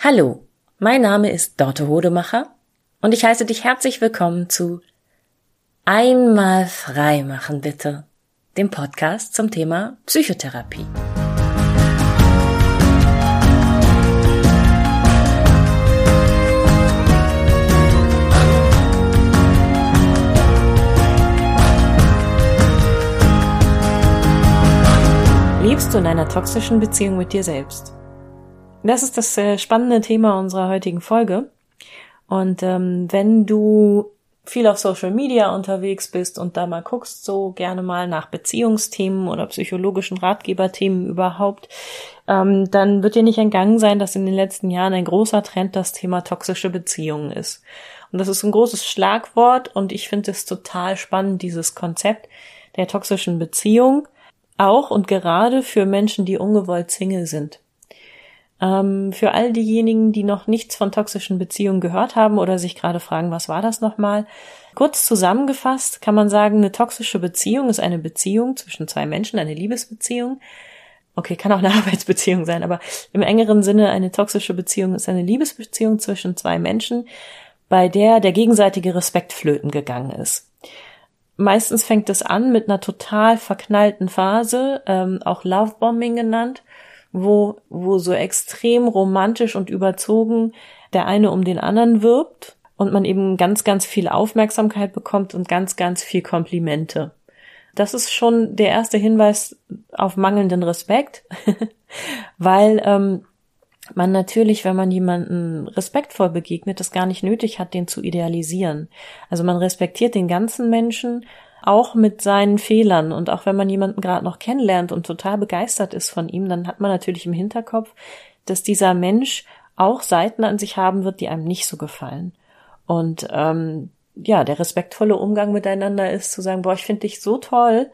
Hallo, mein Name ist Dorte Hodemacher und ich heiße dich herzlich willkommen zu Einmal frei machen bitte, dem Podcast zum Thema Psychotherapie. Lebst du in einer toxischen Beziehung mit dir selbst? Das ist das äh, spannende Thema unserer heutigen Folge. Und ähm, wenn du viel auf Social Media unterwegs bist und da mal guckst, so gerne mal nach Beziehungsthemen oder psychologischen Ratgeberthemen überhaupt, ähm, dann wird dir nicht entgangen sein, dass in den letzten Jahren ein großer Trend das Thema toxische Beziehungen ist. Und das ist ein großes Schlagwort und ich finde es total spannend, dieses Konzept der toxischen Beziehung, auch und gerade für Menschen, die ungewollt Single sind. Ähm, für all diejenigen, die noch nichts von toxischen Beziehungen gehört haben oder sich gerade fragen, was war das nochmal? Kurz zusammengefasst kann man sagen, eine toxische Beziehung ist eine Beziehung zwischen zwei Menschen, eine Liebesbeziehung. Okay, kann auch eine Arbeitsbeziehung sein, aber im engeren Sinne eine toxische Beziehung ist eine Liebesbeziehung zwischen zwei Menschen, bei der der gegenseitige Respekt flöten gegangen ist. Meistens fängt es an mit einer total verknallten Phase, ähm, auch Lovebombing genannt wo, wo so extrem romantisch und überzogen der eine um den anderen wirbt und man eben ganz, ganz viel Aufmerksamkeit bekommt und ganz, ganz viel Komplimente. Das ist schon der erste Hinweis auf mangelnden Respekt, weil ähm, man natürlich, wenn man jemanden respektvoll begegnet, das gar nicht nötig hat, den zu idealisieren. Also man respektiert den ganzen Menschen auch mit seinen Fehlern. Und auch wenn man jemanden gerade noch kennenlernt und total begeistert ist von ihm, dann hat man natürlich im Hinterkopf, dass dieser Mensch auch Seiten an sich haben wird, die einem nicht so gefallen. Und ähm, ja, der respektvolle Umgang miteinander ist zu sagen, boah, ich finde dich so toll.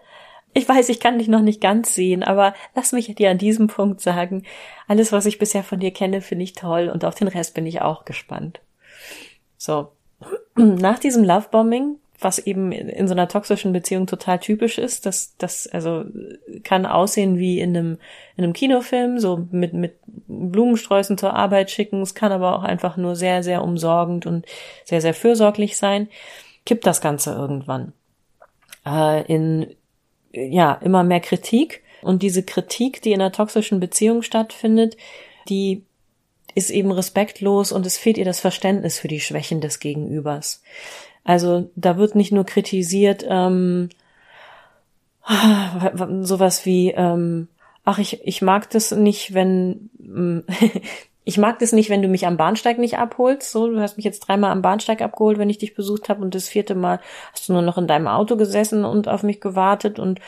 Ich weiß, ich kann dich noch nicht ganz sehen, aber lass mich dir an diesem Punkt sagen, alles, was ich bisher von dir kenne, finde ich toll und auf den Rest bin ich auch gespannt. So. Nach diesem Lovebombing was eben in so einer toxischen Beziehung total typisch ist. Das, das also kann aussehen wie in einem, in einem Kinofilm, so mit, mit Blumensträußen zur Arbeit schicken. Es kann aber auch einfach nur sehr, sehr umsorgend und sehr, sehr fürsorglich sein. Kippt das Ganze irgendwann äh, in ja immer mehr Kritik. Und diese Kritik, die in einer toxischen Beziehung stattfindet, die ist eben respektlos und es fehlt ihr das Verständnis für die Schwächen des Gegenübers. Also da wird nicht nur kritisiert, ähm, sowas wie, ähm, ach, ich, ich mag das nicht, wenn, ich mag das nicht, wenn du mich am Bahnsteig nicht abholst. So, du hast mich jetzt dreimal am Bahnsteig abgeholt, wenn ich dich besucht habe und das vierte Mal hast du nur noch in deinem Auto gesessen und auf mich gewartet und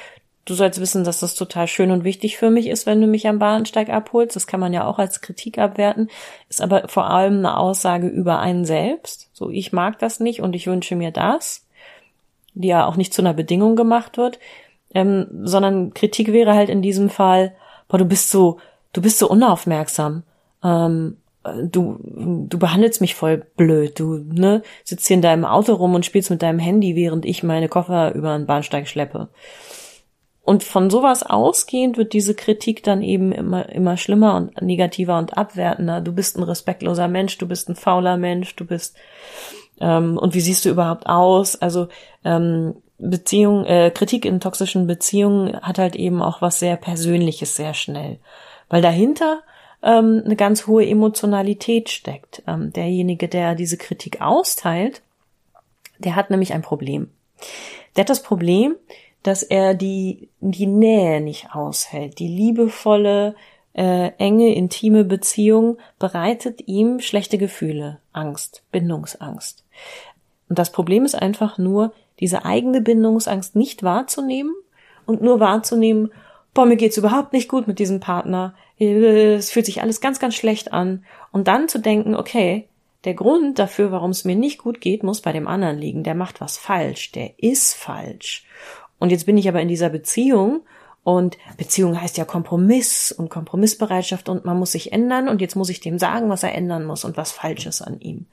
du sollst wissen, dass das total schön und wichtig für mich ist, wenn du mich am Bahnsteig abholst. Das kann man ja auch als Kritik abwerten, ist aber vor allem eine Aussage über einen selbst. So, ich mag das nicht und ich wünsche mir das, die ja auch nicht zu einer Bedingung gemacht wird, ähm, sondern Kritik wäre halt in diesem Fall, boah, du bist so, du bist so unaufmerksam. Ähm, du, du behandelst mich voll blöd. Du, ne, sitzt hier in deinem Auto rum und spielst mit deinem Handy, während ich meine Koffer über einen Bahnsteig schleppe. Und von sowas ausgehend wird diese Kritik dann eben immer, immer schlimmer und negativer und abwertender. Du bist ein respektloser Mensch, du bist ein fauler Mensch, du bist, ähm, und wie siehst du überhaupt aus? Also, ähm, Beziehung, äh, Kritik in toxischen Beziehungen hat halt eben auch was sehr Persönliches sehr schnell. Weil dahinter ähm, eine ganz hohe Emotionalität steckt. Ähm, derjenige, der diese Kritik austeilt, der hat nämlich ein Problem. Der hat das Problem, dass er die, die Nähe nicht aushält. Die liebevolle, äh, enge, intime Beziehung bereitet ihm schlechte Gefühle, Angst, Bindungsangst. Und das Problem ist einfach nur, diese eigene Bindungsangst nicht wahrzunehmen und nur wahrzunehmen, boah, mir geht's überhaupt nicht gut mit diesem Partner, es fühlt sich alles ganz, ganz schlecht an. Und dann zu denken, okay, der Grund dafür, warum es mir nicht gut geht, muss bei dem anderen liegen. Der macht was falsch, der ist falsch. Und jetzt bin ich aber in dieser Beziehung und Beziehung heißt ja Kompromiss und Kompromissbereitschaft und man muss sich ändern und jetzt muss ich dem sagen, was er ändern muss und was falsch ist an ihm.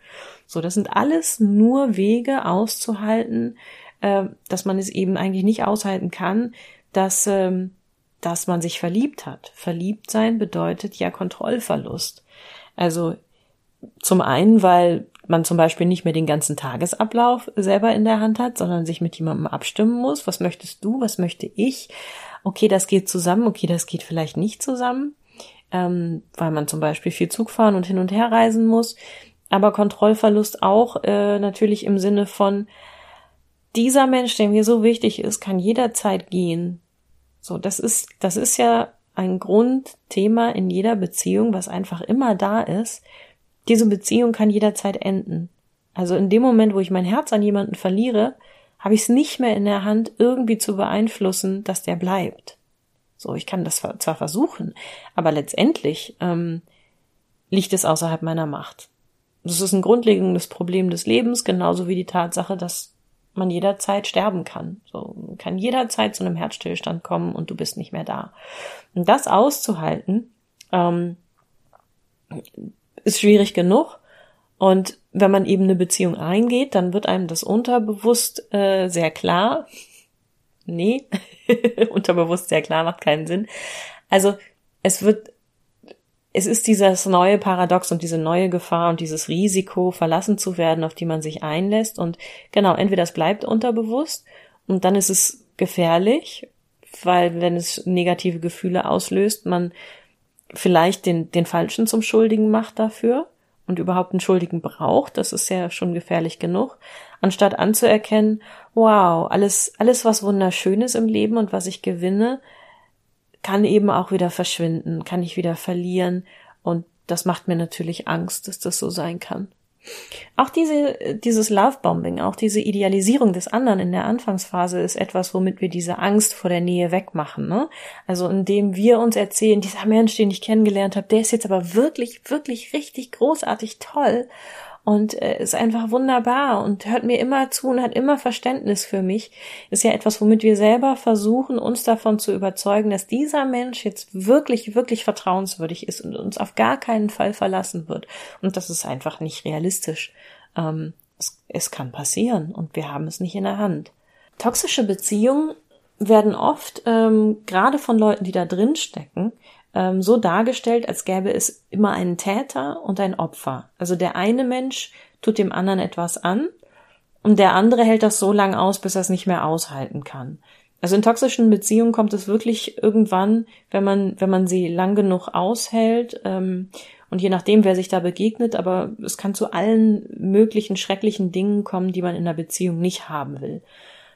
So, das sind alles nur Wege auszuhalten, äh, dass man es eben eigentlich nicht aushalten kann, dass, äh, dass man sich verliebt hat. Verliebt sein bedeutet ja Kontrollverlust. Also Zum einen, weil man zum Beispiel nicht mehr den ganzen Tagesablauf selber in der Hand hat, sondern sich mit jemandem abstimmen muss. Was möchtest du? Was möchte ich? Okay, das geht zusammen. Okay, das geht vielleicht nicht zusammen, ähm, weil man zum Beispiel viel Zug fahren und hin und her reisen muss. Aber Kontrollverlust auch äh, natürlich im Sinne von dieser Mensch, der mir so wichtig ist, kann jederzeit gehen. So, das ist, das ist ja ein Grundthema in jeder Beziehung, was einfach immer da ist. Diese Beziehung kann jederzeit enden. Also in dem Moment, wo ich mein Herz an jemanden verliere, habe ich es nicht mehr in der Hand, irgendwie zu beeinflussen, dass der bleibt. So, ich kann das zwar versuchen, aber letztendlich ähm, liegt es außerhalb meiner Macht. Das ist ein grundlegendes Problem des Lebens, genauso wie die Tatsache, dass man jederzeit sterben kann. So man kann jederzeit zu einem Herzstillstand kommen und du bist nicht mehr da. Und das auszuhalten ähm, ist schwierig genug. Und wenn man eben eine Beziehung eingeht, dann wird einem das unterbewusst äh, sehr klar. Nee, unterbewusst sehr klar macht keinen Sinn. Also es wird es ist dieses neue Paradox und diese neue Gefahr und dieses Risiko, verlassen zu werden, auf die man sich einlässt. Und genau, entweder es bleibt unterbewusst und dann ist es gefährlich, weil wenn es negative Gefühle auslöst, man vielleicht den, den Falschen zum Schuldigen macht dafür und überhaupt einen Schuldigen braucht. Das ist ja schon gefährlich genug. Anstatt anzuerkennen, wow, alles, alles was wunderschön ist im Leben und was ich gewinne, kann eben auch wieder verschwinden, kann ich wieder verlieren und das macht mir natürlich Angst, dass das so sein kann. Auch diese, dieses Lovebombing, auch diese Idealisierung des anderen in der Anfangsphase ist etwas, womit wir diese Angst vor der Nähe wegmachen. Ne? Also indem wir uns erzählen, dieser Mensch, den ich kennengelernt habe, der ist jetzt aber wirklich, wirklich richtig großartig toll und äh, ist einfach wunderbar und hört mir immer zu und hat immer Verständnis für mich, ist ja etwas, womit wir selber versuchen, uns davon zu überzeugen, dass dieser Mensch jetzt wirklich, wirklich vertrauenswürdig ist und uns auf gar keinen Fall verlassen wird. Und das ist einfach nicht realistisch. Ähm, es, es kann passieren und wir haben es nicht in der Hand. Toxische Beziehungen werden oft ähm, gerade von Leuten, die da drin stecken, ähm, so dargestellt, als gäbe es immer einen Täter und ein Opfer. Also der eine Mensch tut dem anderen etwas an und der andere hält das so lange aus, bis er es nicht mehr aushalten kann. Also in toxischen Beziehungen kommt es wirklich irgendwann, wenn man, wenn man sie lang genug aushält, ähm, und je nachdem, wer sich da begegnet, aber es kann zu allen möglichen schrecklichen Dingen kommen, die man in einer Beziehung nicht haben will.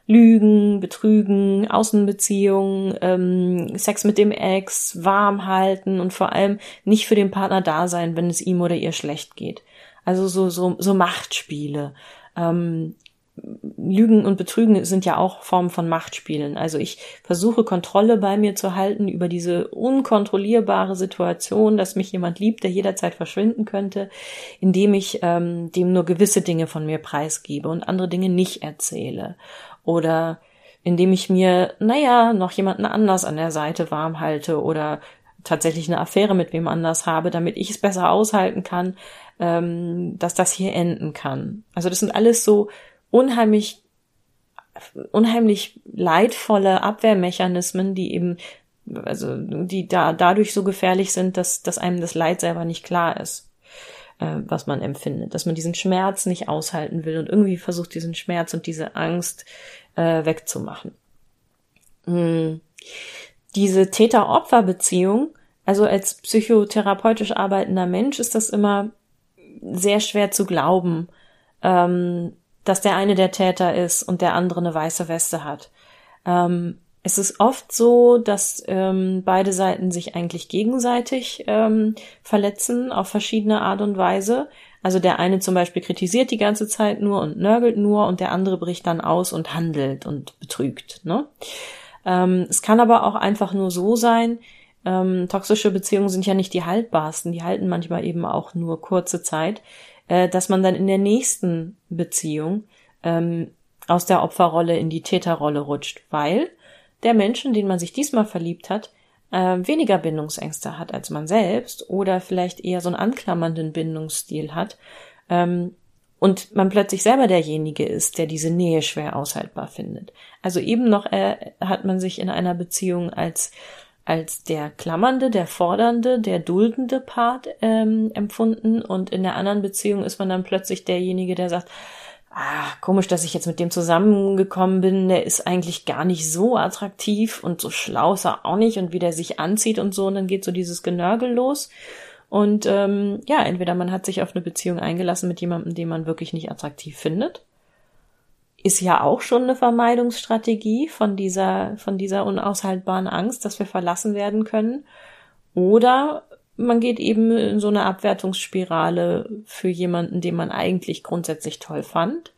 Lügen, Betrügen, Außenbeziehungen, ähm, Sex mit dem Ex, warm halten und vor allem nicht für den Partner da sein, wenn es ihm oder ihr schlecht geht. Also so, so, so Machtspiele. Ähm, Lügen und Betrügen sind ja auch Formen von Machtspielen. Also ich versuche Kontrolle bei mir zu halten über diese unkontrollierbare Situation, dass mich jemand liebt, der jederzeit verschwinden könnte, indem ich ähm, dem nur gewisse Dinge von mir preisgebe und andere Dinge nicht erzähle oder indem ich mir, naja, noch jemanden anders an der Seite warm halte oder tatsächlich eine Affäre mit wem anders habe, damit ich es besser aushalten kann, ähm, dass das hier enden kann. Also das sind alles so unheimlich, unheimlich leidvolle Abwehrmechanismen, die eben, also die da dadurch so gefährlich sind, dass, dass einem das Leid selber nicht klar ist, äh, was man empfindet, dass man diesen Schmerz nicht aushalten will und irgendwie versucht, diesen Schmerz und diese Angst äh, wegzumachen. Hm. Diese Täter-Opfer-Beziehung, also als psychotherapeutisch arbeitender Mensch ist das immer sehr schwer zu glauben, ähm, dass der eine der Täter ist und der andere eine weiße Weste hat. Ähm, es ist oft so, dass ähm, beide Seiten sich eigentlich gegenseitig ähm, verletzen auf verschiedene Art und Weise. Also der eine zum Beispiel kritisiert die ganze Zeit nur und nörgelt nur und der andere bricht dann aus und handelt und betrügt. Ne? Ähm, es kann aber auch einfach nur so sein, ähm, toxische Beziehungen sind ja nicht die haltbarsten, die halten manchmal eben auch nur kurze Zeit, äh, dass man dann in der nächsten Beziehung ähm, aus der Opferrolle in die Täterrolle rutscht, weil der Mensch, in den man sich diesmal verliebt hat, äh, weniger Bindungsängste hat als man selbst oder vielleicht eher so einen anklammernden Bindungsstil hat ähm, und man plötzlich selber derjenige ist, der diese Nähe schwer aushaltbar findet. Also eben noch äh, hat man sich in einer Beziehung als als der klammernde, der fordernde, der duldende Part ähm, empfunden und in der anderen Beziehung ist man dann plötzlich derjenige, der sagt, ah, komisch, dass ich jetzt mit dem zusammengekommen bin, der ist eigentlich gar nicht so attraktiv und so schlau ist er auch nicht und wie der sich anzieht und so. Und dann geht so dieses Genörgel los. Und ähm, ja, entweder man hat sich auf eine Beziehung eingelassen mit jemandem, den man wirklich nicht attraktiv findet. Ist ja auch schon eine Vermeidungsstrategie von dieser, von dieser unaushaltbaren Angst, dass wir verlassen werden können. Oder man geht eben in so eine Abwertungsspirale für jemanden, den man eigentlich grundsätzlich toll fand,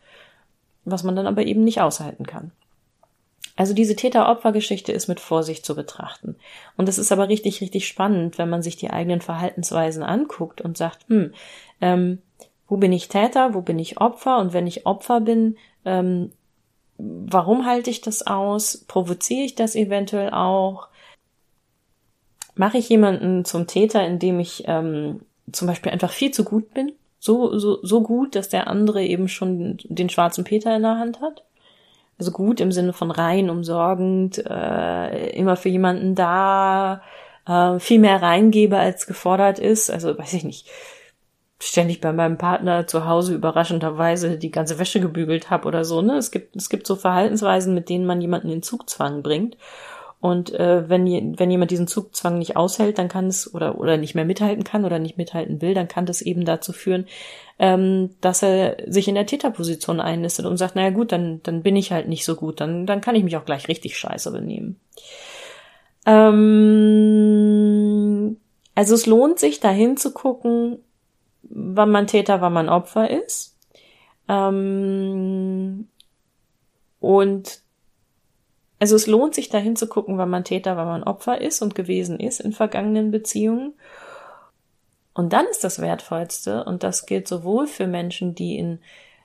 was man dann aber eben nicht aushalten kann. Also diese Täter-Opfer-Geschichte ist mit Vorsicht zu betrachten. Und es ist aber richtig, richtig spannend, wenn man sich die eigenen Verhaltensweisen anguckt und sagt, hm, ähm, wo bin ich Täter, wo bin ich Opfer und wenn ich Opfer bin, ähm, warum halte ich das aus? Provoziere ich das eventuell auch? Mache ich jemanden zum Täter, indem ich ähm, zum Beispiel einfach viel zu gut bin? So, so, so gut, dass der andere eben schon den schwarzen Peter in der Hand hat? Also gut im Sinne von rein, umsorgend, äh, immer für jemanden da, äh, viel mehr reingebe, als gefordert ist. Also weiß ich nicht ständig bei meinem Partner zu Hause überraschenderweise die ganze Wäsche gebügelt habe oder so. Ne? Es gibt es gibt so Verhaltensweisen, mit denen man jemanden in Zugzwang bringt. Und äh, wenn, wenn jemand diesen Zugzwang nicht aushält, dann kann es oder oder nicht mehr mithalten kann oder nicht mithalten will, dann kann das eben dazu führen, ähm, dass er sich in der Täterposition einlistet und sagt, naja gut, dann dann bin ich halt nicht so gut, dann dann kann ich mich auch gleich richtig scheiße benehmen. Ähm, also es lohnt sich, dahin zu gucken, wann man Täter, wann man Opfer ist. Ähm, und also es lohnt sich dahin zu gucken, wann man Täter, wann man Opfer ist und gewesen ist in vergangenen Beziehungen. Und dann ist das Wertvollste, und das gilt sowohl für Menschen, die in,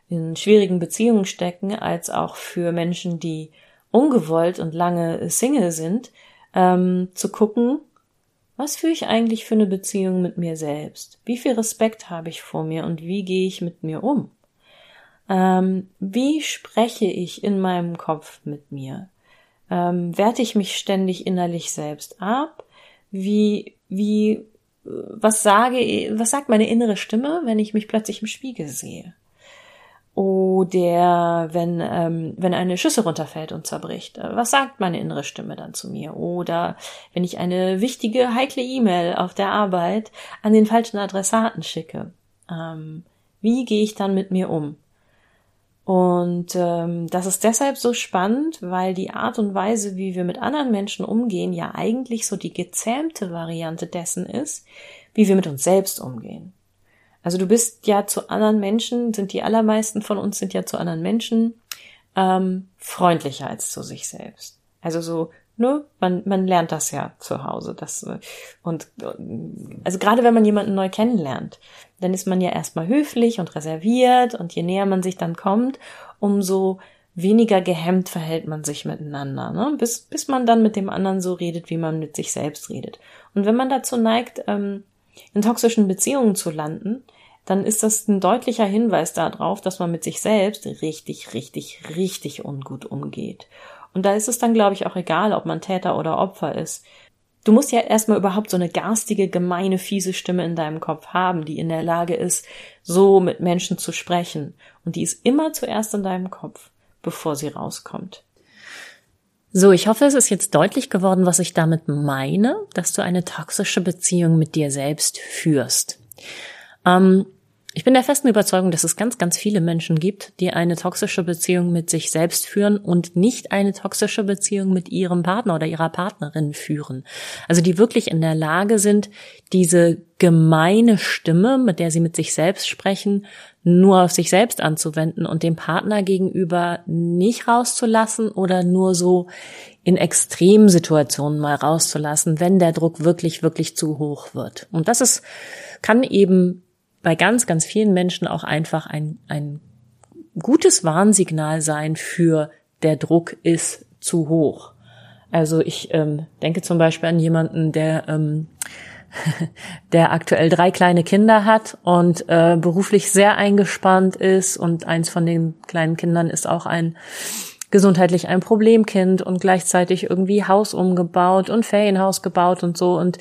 in schwierigen Beziehungen stecken, als auch für Menschen, die ungewollt und lange Single sind, ähm, zu gucken, was führe ich eigentlich für eine Beziehung mit mir selbst? Wie viel Respekt habe ich vor mir und wie gehe ich mit mir um? Ähm, wie spreche ich in meinem Kopf mit mir? Ähm, werte ich mich ständig innerlich selbst ab? Wie, wie, was sage, was sagt meine innere Stimme, wenn ich mich plötzlich im Spiegel sehe? Oder wenn, ähm, wenn eine Schüssel runterfällt und zerbricht, äh, was sagt meine innere Stimme dann zu mir? Oder wenn ich eine wichtige, heikle E-Mail auf der Arbeit an den falschen Adressaten schicke, ähm, wie gehe ich dann mit mir um? Und ähm, das ist deshalb so spannend, weil die Art und Weise, wie wir mit anderen Menschen umgehen, ja eigentlich so die gezähmte Variante dessen ist, wie wir mit uns selbst umgehen. Also du bist ja zu anderen Menschen, sind die allermeisten von uns sind ja zu anderen Menschen ähm, freundlicher als zu sich selbst. Also so, ne, man, man lernt das ja zu Hause. Das, äh, und also gerade wenn man jemanden neu kennenlernt, dann ist man ja erstmal höflich und reserviert und je näher man sich dann kommt, umso weniger gehemmt verhält man sich miteinander, ne? bis, bis man dann mit dem anderen so redet, wie man mit sich selbst redet. Und wenn man dazu neigt, ähm, in toxischen Beziehungen zu landen, dann ist das ein deutlicher Hinweis darauf, dass man mit sich selbst richtig, richtig, richtig ungut umgeht. Und da ist es dann, glaube ich, auch egal, ob man Täter oder Opfer ist. Du musst ja erstmal überhaupt so eine garstige, gemeine, fiese Stimme in deinem Kopf haben, die in der Lage ist, so mit Menschen zu sprechen. Und die ist immer zuerst in deinem Kopf, bevor sie rauskommt. So, ich hoffe, es ist jetzt deutlich geworden, was ich damit meine, dass du eine toxische Beziehung mit dir selbst führst. Ähm, ich bin der festen Überzeugung, dass es ganz, ganz viele Menschen gibt, die eine toxische Beziehung mit sich selbst führen und nicht eine toxische Beziehung mit ihrem Partner oder ihrer Partnerin führen. Also die wirklich in der Lage sind, diese gemeine Stimme, mit der sie mit sich selbst sprechen, nur auf sich selbst anzuwenden und dem Partner gegenüber nicht rauszulassen oder nur so in Extremsituationen mal rauszulassen, wenn der Druck wirklich, wirklich zu hoch wird. Und das ist, kann eben bei ganz, ganz vielen Menschen auch einfach ein, ein gutes Warnsignal sein für der Druck ist zu hoch. Also ich ähm, denke zum Beispiel an jemanden, der ähm, der aktuell drei kleine Kinder hat und äh, beruflich sehr eingespannt ist und eins von den kleinen Kindern ist auch ein gesundheitlich ein Problemkind und gleichzeitig irgendwie Haus umgebaut und Ferienhaus gebaut und so. Und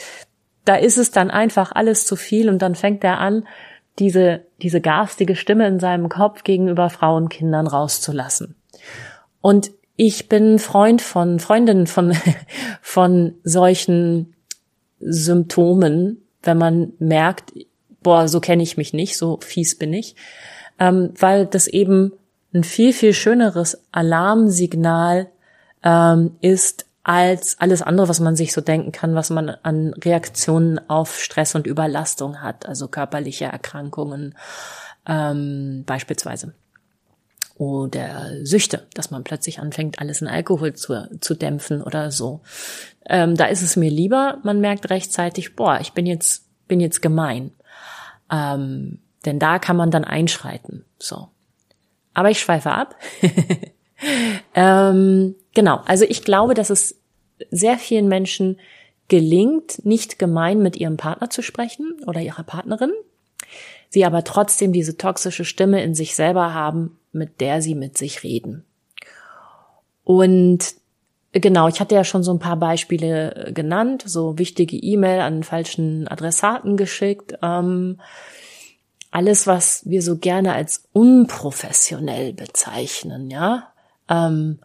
da ist es dann einfach alles zu viel und dann fängt er an, diese, diese garstige Stimme in seinem Kopf gegenüber Frauen, Kindern rauszulassen. Und ich bin Freund von, Freundin von, von solchen Symptomen, wenn man merkt, boah, so kenne ich mich nicht, so fies bin ich, ähm, weil das eben ein viel, viel schöneres Alarmsignal ähm, ist als alles andere, was man sich so denken kann, was man an Reaktionen auf Stress und Überlastung hat, also körperliche Erkrankungen ähm, beispielsweise. Oder Süchte, dass man plötzlich anfängt, alles in Alkohol zu, zu dämpfen oder so. Ähm, da ist es mir lieber, man merkt rechtzeitig, boah, ich bin jetzt, bin jetzt gemein. Ähm, denn da kann man dann einschreiten. So. Aber ich schweife ab. ähm, genau. Also ich glaube, dass es sehr vielen Menschen gelingt, nicht gemein mit ihrem Partner zu sprechen oder ihrer Partnerin, sie aber trotzdem diese toxische Stimme in sich selber haben, mit der sie mit sich reden. Und genau, ich hatte ja schon so ein paar Beispiele genannt, so wichtige E-Mail an falschen Adressaten geschickt. Ähm, alles, was wir so gerne als unprofessionell bezeichnen, ja, ähm,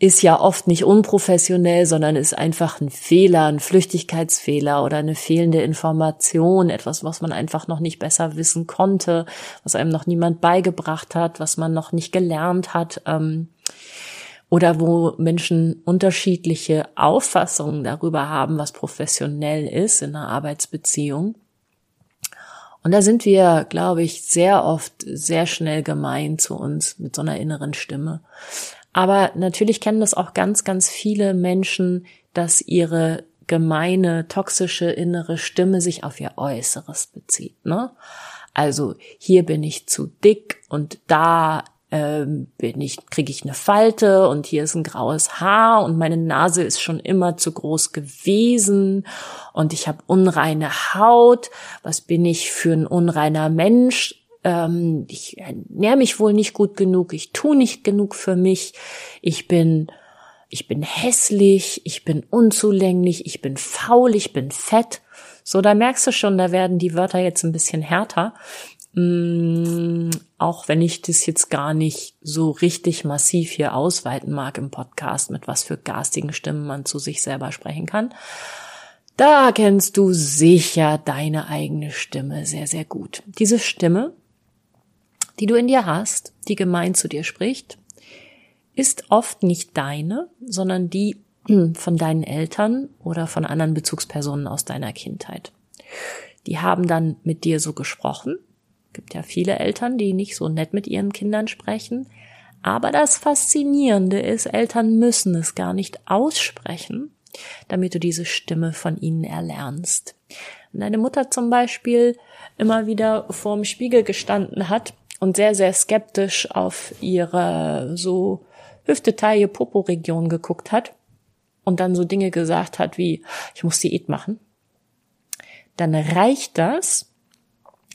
ist ja oft nicht unprofessionell, sondern ist einfach ein Fehler, ein Flüchtigkeitsfehler oder eine fehlende Information, etwas, was man einfach noch nicht besser wissen konnte, was einem noch niemand beigebracht hat, was man noch nicht gelernt hat, ähm, oder wo Menschen unterschiedliche Auffassungen darüber haben, was professionell ist in einer Arbeitsbeziehung. Und da sind wir, glaube ich, sehr oft sehr schnell gemein zu uns mit so einer inneren Stimme. Aber natürlich kennen das auch ganz, ganz viele Menschen, dass ihre gemeine, toxische innere Stimme sich auf ihr Äußeres bezieht. Ne? Also hier bin ich zu dick und da ähm, bin ich, kriege ich eine Falte und hier ist ein graues Haar und meine Nase ist schon immer zu groß gewesen und ich habe unreine Haut. Was bin ich für ein unreiner Mensch? Ähm, ich ernähre mich wohl nicht gut genug, ich tu nicht genug für mich, ich bin ich bin hässlich, ich bin unzulänglich, ich bin faul, ich bin fett. So, da merkst du schon, da werden die Wörter jetzt ein bisschen härter. Mm, auch wenn ich das jetzt gar nicht so richtig massiv hier ausweiten mag im Podcast, mit was für garstigen Stimmen man zu sich selber sprechen kann. Da kennst du sicher deine eigene Stimme sehr, sehr gut. Diese Stimme, die du in dir hast, die gemein zu dir spricht, ist oft nicht deine, sondern die von deinen Eltern oder von anderen Bezugspersonen aus deiner Kindheit. Die haben dann mit dir so gesprochen gibt ja viele Eltern, die nicht so nett mit ihren Kindern sprechen. Aber das Faszinierende ist, Eltern müssen es gar nicht aussprechen, damit du diese Stimme von ihnen erlernst. Wenn deine Mutter zum Beispiel immer wieder vorm Spiegel gestanden hat und sehr, sehr skeptisch auf ihre so Hüfte, Taille, Popo-Region geguckt hat und dann so Dinge gesagt hat wie, ich muss Diät machen, dann reicht das,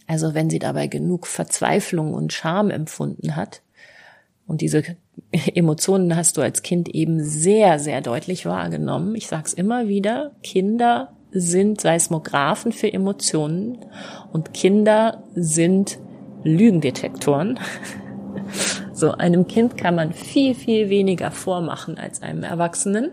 also wenn sie dabei genug Verzweiflung und Scham empfunden hat, und diese Emotionen hast du als Kind eben sehr, sehr deutlich wahrgenommen. Ich sag's immer wieder, Kinder sind Seismographen für Emotionen und Kinder sind Lügendetektoren. So einem Kind kann man viel, viel weniger vormachen als einem Erwachsenen.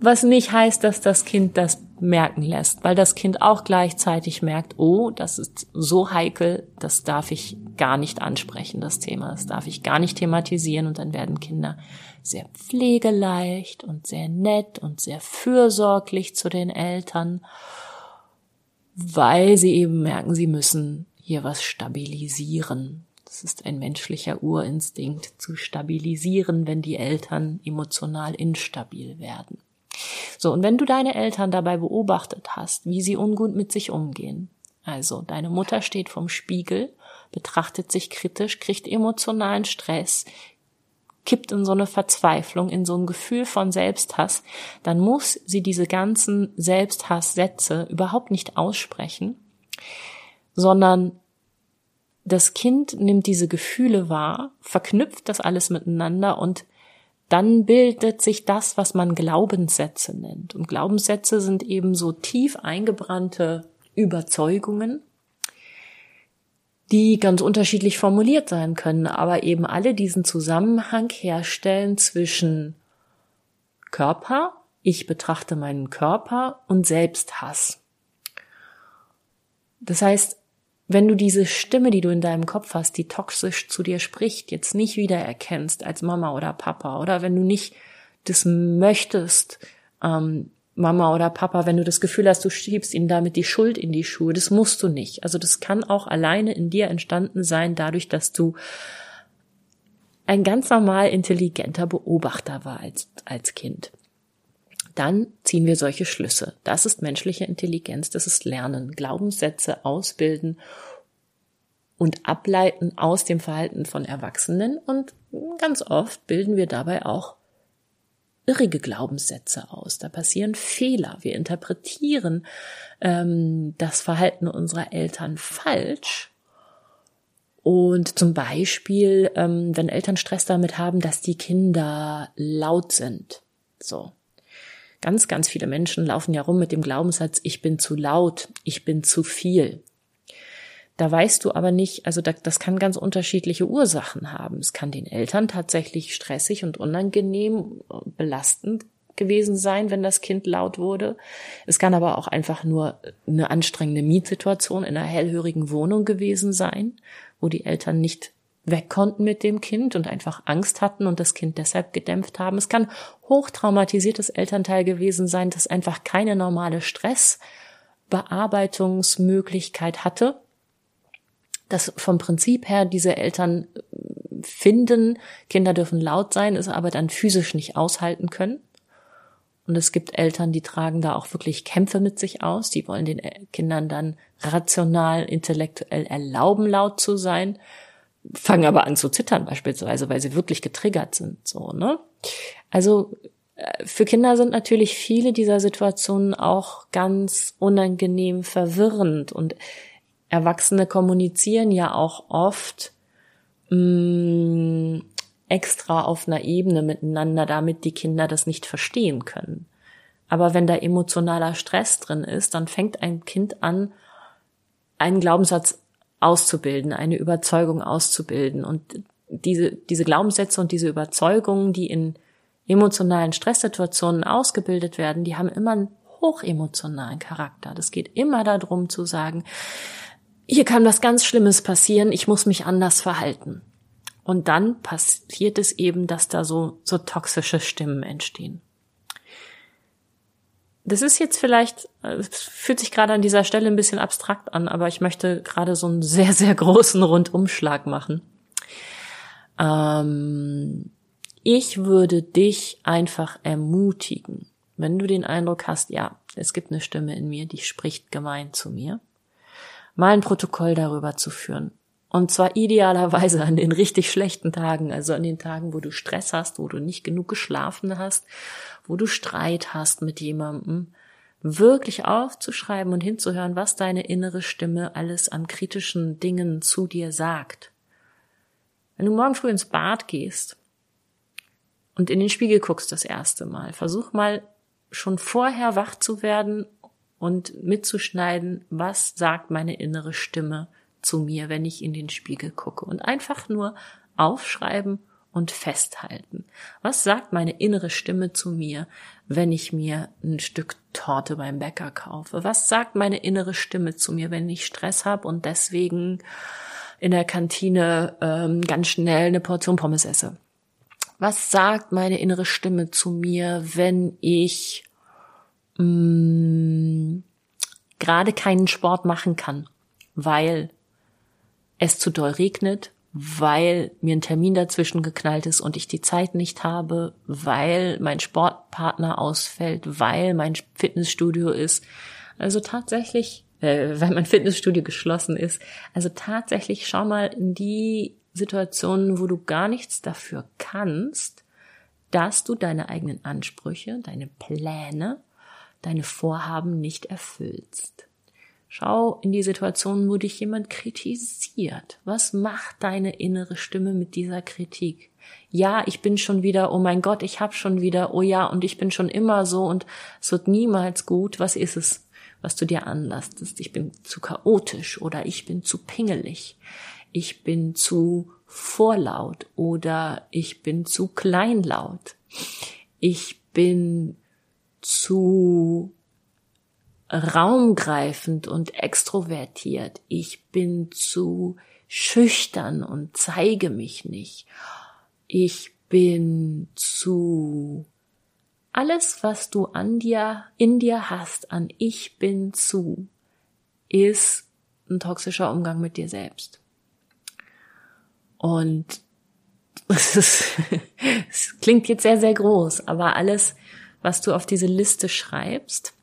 Was nicht heißt, dass das Kind das merken lässt, weil das Kind auch gleichzeitig merkt, oh, das ist so heikel, das darf ich gar nicht ansprechen, das Thema, das darf ich gar nicht thematisieren und dann werden Kinder sehr pflegeleicht und sehr nett und sehr fürsorglich zu den Eltern, weil sie eben merken, sie müssen hier was stabilisieren. Das ist ein menschlicher Urinstinkt zu stabilisieren, wenn die Eltern emotional instabil werden. So, und wenn du deine Eltern dabei beobachtet hast, wie sie ungut mit sich umgehen, also deine Mutter steht vorm Spiegel, betrachtet sich kritisch, kriegt emotionalen Stress, kippt in so eine Verzweiflung, in so ein Gefühl von Selbsthass, dann muss sie diese ganzen Selbsthasssätze überhaupt nicht aussprechen, sondern das Kind nimmt diese Gefühle wahr, verknüpft das alles miteinander und dann bildet sich das, was man Glaubenssätze nennt. Und Glaubenssätze sind eben so tief eingebrannte Überzeugungen, die ganz unterschiedlich formuliert sein können, aber eben alle diesen Zusammenhang herstellen zwischen Körper, ich betrachte meinen Körper und Selbsthass. Das heißt, wenn du diese Stimme, die du in deinem Kopf hast, die toxisch zu dir spricht, jetzt nicht wiedererkennst als Mama oder Papa, oder wenn du nicht das möchtest, ähm, Mama oder Papa, wenn du das Gefühl hast, du schiebst ihnen damit die Schuld in die Schuhe, das musst du nicht. Also das kann auch alleine in dir entstanden sein, dadurch, dass du ein ganz normal intelligenter Beobachter war als, als Kind. Dann ziehen wir solche Schlüsse. Das ist menschliche Intelligenz, das ist Lernen, Glaubenssätze ausbilden und ableiten aus dem Verhalten von Erwachsenen und ganz oft bilden wir dabei auch irrige Glaubenssätze aus. Da passieren Fehler. Wir interpretieren ähm, das Verhalten unserer Eltern falsch. Und zum Beispiel, ähm, wenn Eltern Stress damit haben, dass die Kinder laut sind. So. Ganz, ganz viele Menschen laufen ja rum mit dem Glaubenssatz, ich bin zu laut, ich bin zu viel. Da weißt du aber nicht, also das kann ganz unterschiedliche Ursachen haben. Es kann den Eltern tatsächlich stressig und unangenehm, belastend gewesen sein, wenn das Kind laut wurde. Es kann aber auch einfach nur eine anstrengende Mietsituation in einer hellhörigen Wohnung gewesen sein, wo die Eltern nicht weg konnten mit dem Kind und einfach Angst hatten und das Kind deshalb gedämpft haben. Es kann hochtraumatisiertes Elternteil gewesen sein, das einfach keine normale Stressbearbeitungsmöglichkeit hatte dass vom Prinzip her diese Eltern äh, finden, Kinder dürfen laut sein, es aber dann physisch nicht aushalten können. Und es gibt Eltern, die tragen da auch wirklich Kämpfe mit sich aus. Die wollen den äh, Kindern dann rational, intellektuell erlauben, laut zu sein, fangen aber an zu zittern beispielsweise, weil sie wirklich getriggert sind, so, ne? Also, äh, für Kinder sind natürlich viele dieser Situationen auch ganz unangenehm verwirrend und Erwachsene kommunizieren ja auch oft mh, mm, extra auf einer Ebene miteinander, damit die Kinder das nicht verstehen können. Aber wenn da emotionaler Stress drin ist, dann fängt ein Kind an, einen Glaubenssatz auszubilden, eine Überzeugung auszubilden. Und diese, diese Glaubenssätze und diese Überzeugungen, die in emotionalen Stresssituationen ausgebildet werden, die haben immer einen hochemotionalen Charakter. Das geht immer darum zu sagen, hier kann was ganz Schlimmes passieren, ich muss mich anders verhalten. Und dann passiert es eben, dass da so, so toxische Stimmen entstehen. Das ist jetzt vielleicht, es fühlt sich gerade an dieser Stelle ein bisschen abstrakt an, aber ich möchte gerade so einen sehr, sehr großen Rundumschlag machen. Ähm, ich würde dich einfach ermutigen, wenn du den Eindruck hast, ja, es gibt eine Stimme in mir, die spricht gemein zu mir, mal ein Protokoll darüber zu führen. Und zwar idealerweise an den richtig schlechten Tagen, also an den Tagen, wo du Stress hast, wo du nicht genug geschlafen hast, wo du Streit hast mit jemandem, wirklich aufzuschreiben und hinzuhören, was deine innere Stimme alles an kritischen Dingen zu dir sagt. Wenn du morgen früh ins Bad gehst und in den Spiegel guckst das erste Mal, versuch mal schon vorher wach zu werden und mitzuschneiden, was sagt meine innere Stimme zu mir, wenn ich in den Spiegel gucke und einfach nur aufschreiben und festhalten. Was sagt meine innere Stimme zu mir, wenn ich mir ein Stück Torte beim Bäcker kaufe? Was sagt meine innere Stimme zu mir, wenn ich Stress habe und deswegen in der Kantine ähm, ganz schnell eine Portion Pommes esse? Was sagt meine innere Stimme zu mir, wenn ich mh, mm, gerade keinen Sport machen kann, weil es zu doll regnet, weil mir ein Termin dazwischen geknallt ist und ich die Zeit nicht habe, weil mein Sportpartner ausfällt, weil mein Fitnessstudio ist. Also tatsächlich, äh, weil mein Fitnessstudio geschlossen ist. Also tatsächlich schau mal in die Situationen, wo du gar nichts dafür kannst, dass du deine eigenen Ansprüche, deine Pläne deine Vorhaben nicht erfüllst. Schau in die Situation, wo dich jemand kritisiert. Was macht deine innere Stimme mit dieser Kritik? Ja, ich bin schon wieder, oh mein Gott, ich hab schon wieder, oh ja, und ich bin schon immer so und es wird niemals gut. Was ist es, was du dir anlastest? Ich bin zu chaotisch oder ich bin zu pingelig. Ich bin zu vorlaut oder ich bin zu kleinlaut. Ich bin zu raumgreifend und extrovertiert. Ich bin zu schüchtern und zeige mich nicht. Ich bin zu alles, was du an dir, in dir hast, an ich bin zu, ist ein toxischer Umgang mit dir selbst. Und es, ist, es klingt jetzt sehr, sehr groß, aber alles, was du auf diese Liste schreibst,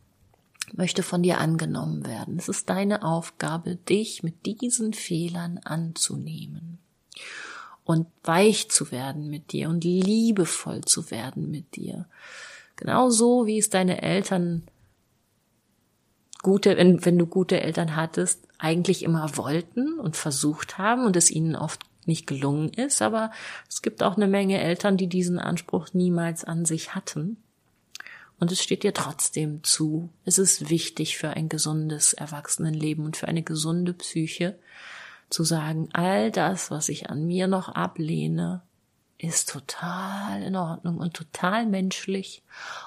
möchte von dir angenommen werden. Es ist deine Aufgabe, dich mit diesen Fehlern anzunehmen und weich zu werden mit dir und liebevoll zu werden mit dir. Genauso wie es deine Eltern gute, wenn, wenn du gute Eltern hattest, eigentlich immer wollten und versucht haben und es ihnen oft nicht gelungen ist, aber es gibt auch eine Menge Eltern, die diesen Anspruch niemals an sich hatten. Und es steht dir trotzdem zu. Es ist wichtig für ein gesundes Erwachsenenleben und für eine gesunde Psyche zu sagen, all das, was ich an mir noch ablehne, ist total in Ordnung und total menschlich.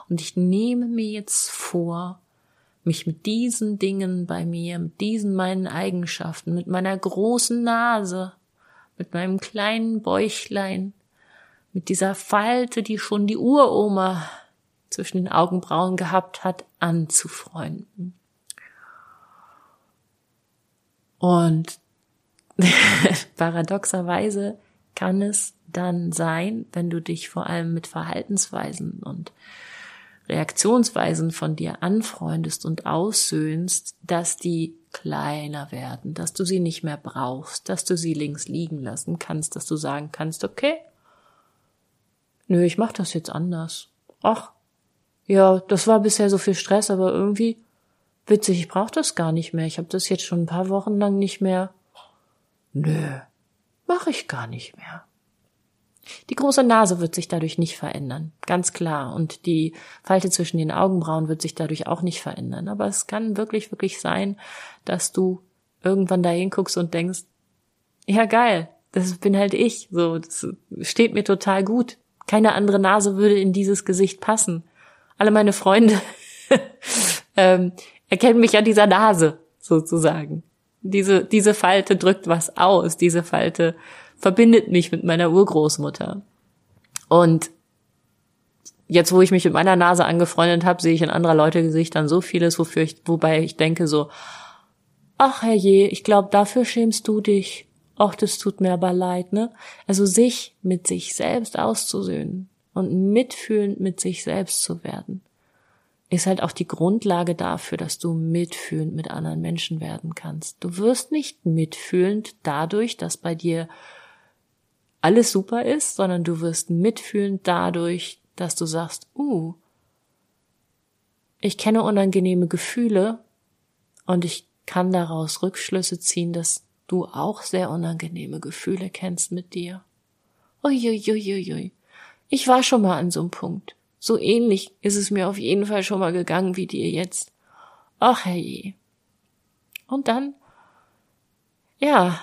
Und ich nehme mir jetzt vor, mich mit diesen Dingen bei mir, mit diesen meinen Eigenschaften, mit meiner großen Nase, mit meinem kleinen Bäuchlein, mit dieser Falte, die schon die Uroma zwischen den Augenbrauen gehabt hat, anzufreunden. Und paradoxerweise kann es dann sein, wenn du dich vor allem mit Verhaltensweisen und Reaktionsweisen von dir anfreundest und aussöhnst, dass die kleiner werden, dass du sie nicht mehr brauchst, dass du sie links liegen lassen kannst, dass du sagen kannst, okay, nö, ich mach das jetzt anders. Ach, ja, das war bisher so viel Stress, aber irgendwie witzig, ich brauche das gar nicht mehr. Ich habe das jetzt schon ein paar Wochen lang nicht mehr. Nö, mach ich gar nicht mehr. Die große Nase wird sich dadurch nicht verändern, ganz klar. Und die Falte zwischen den Augenbrauen wird sich dadurch auch nicht verändern. Aber es kann wirklich, wirklich sein, dass du irgendwann da hinguckst und denkst, ja geil, das bin halt ich. So, das steht mir total gut. Keine andere Nase würde in dieses Gesicht passen alle meine Freunde ähm, erkennen mich an dieser Nase sozusagen. Diese, diese Falte drückt was aus. Diese Falte verbindet mich mit meiner Urgroßmutter. Und jetzt, wo ich mich mit meiner Nase angefreundet habe, sehe ich in anderer Leute Gesichtern so vieles, wofür ich, wobei ich denke so, ach herrje, ich glaube, dafür schämst du dich. Ach, das tut mir aber leid, ne? Also sich mit sich selbst auszusöhnen und mitfühlend mit sich selbst zu werden, ist halt auch die Grundlage dafür, dass du mitfühlend mit anderen Menschen werden kannst. Du wirst nicht mitfühlend dadurch, dass bei dir alles super ist, sondern du wirst mitfühlend dadurch, dass du sagst, uh, ich kenne unangenehme Gefühle und ich kann daraus Rückschlüsse ziehen, dass du auch sehr unangenehme Gefühle kennst mit dir. Uiuiuiui. Ich war schon mal an so einem Punkt. So ähnlich ist es mir auf jeden Fall schon mal gegangen wie dir jetzt. Ach herrje. Und dann, ja,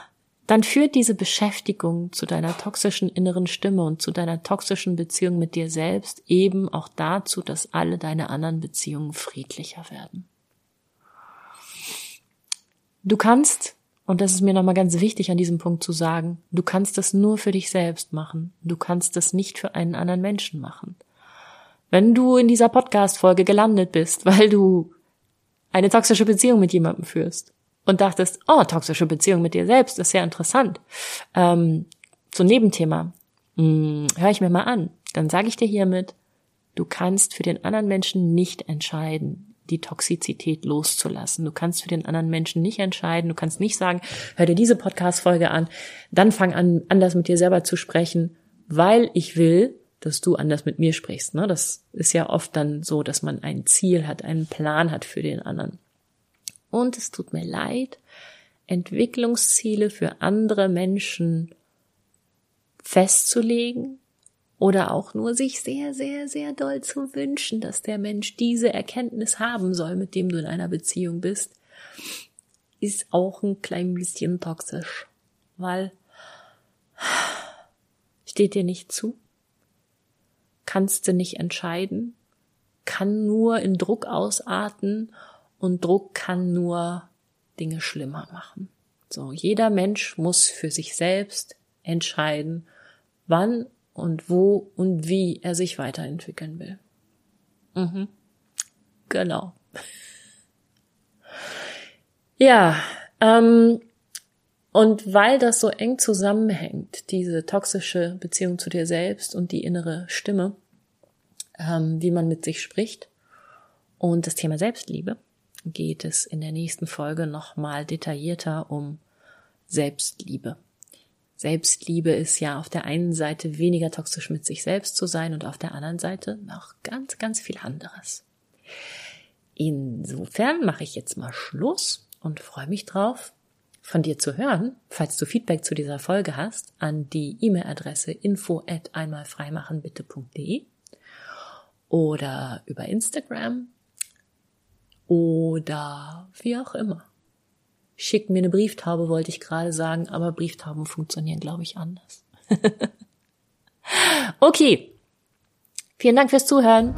dann führt diese Beschäftigung zu deiner toxischen inneren Stimme und zu deiner toxischen Beziehung mit dir selbst eben auch dazu, dass alle deine anderen Beziehungen friedlicher werden. Du kannst und das ist mir nochmal ganz wichtig an diesem Punkt zu sagen. Du kannst das nur für dich selbst machen. Du kannst das nicht für einen anderen Menschen machen. Wenn du in dieser Podcast-Folge gelandet bist, weil du eine toxische Beziehung mit jemandem führst und dachtest, oh, toxische Beziehung mit dir selbst ist sehr interessant. Ähm, so Nebenthema. Hm, hör ich mir mal an. Dann sage ich dir hiermit, du kannst für den anderen Menschen nicht entscheiden, die Toxizität loszulassen. Du kannst für den anderen Menschen nicht entscheiden. Du kannst nicht sagen, hör dir diese Podcast-Folge an, dann fang an, anders mit dir selber zu sprechen, weil ich will, dass du anders mit mir sprichst. Ne? Das ist ja oft dann so, dass man ein Ziel hat, einen Plan hat für den anderen. Und es tut mir leid, Entwicklungsziele für andere Menschen festzulegen oder auch nur sich sehr, sehr, sehr doll zu wünschen, dass der Mensch diese Erkenntnis haben soll, mit dem du in einer Beziehung bist, ist auch ein klein bisschen toxisch, weil steht dir nicht zu, kannst du nicht entscheiden, kann nur in Druck ausarten und Druck kann nur Dinge schlimmer machen. So, jeder Mensch muss für sich selbst entscheiden, wann und wo und wie er sich weiterentwickeln will. Mhm. Genau. Ja, ähm, und weil das so eng zusammenhängt, diese toxische Beziehung zu dir selbst und die innere Stimme, ähm, wie man mit sich spricht und das Thema Selbstliebe, geht es in der nächsten Folge nochmal detaillierter um Selbstliebe. Selbstliebe ist ja auf der einen Seite weniger toxisch mit sich selbst zu sein und auf der anderen Seite noch ganz, ganz viel anderes. Insofern mache ich jetzt mal Schluss und freue mich drauf, von dir zu hören, falls du Feedback zu dieser Folge hast, an die E-Mail-Adresse info at einmalfreimachenbitte.de oder über Instagram oder wie auch immer. Schick mir eine Brieftaube, wollte ich gerade sagen, aber Brieftauben funktionieren, glaube ich, anders. okay. Vielen Dank fürs Zuhören.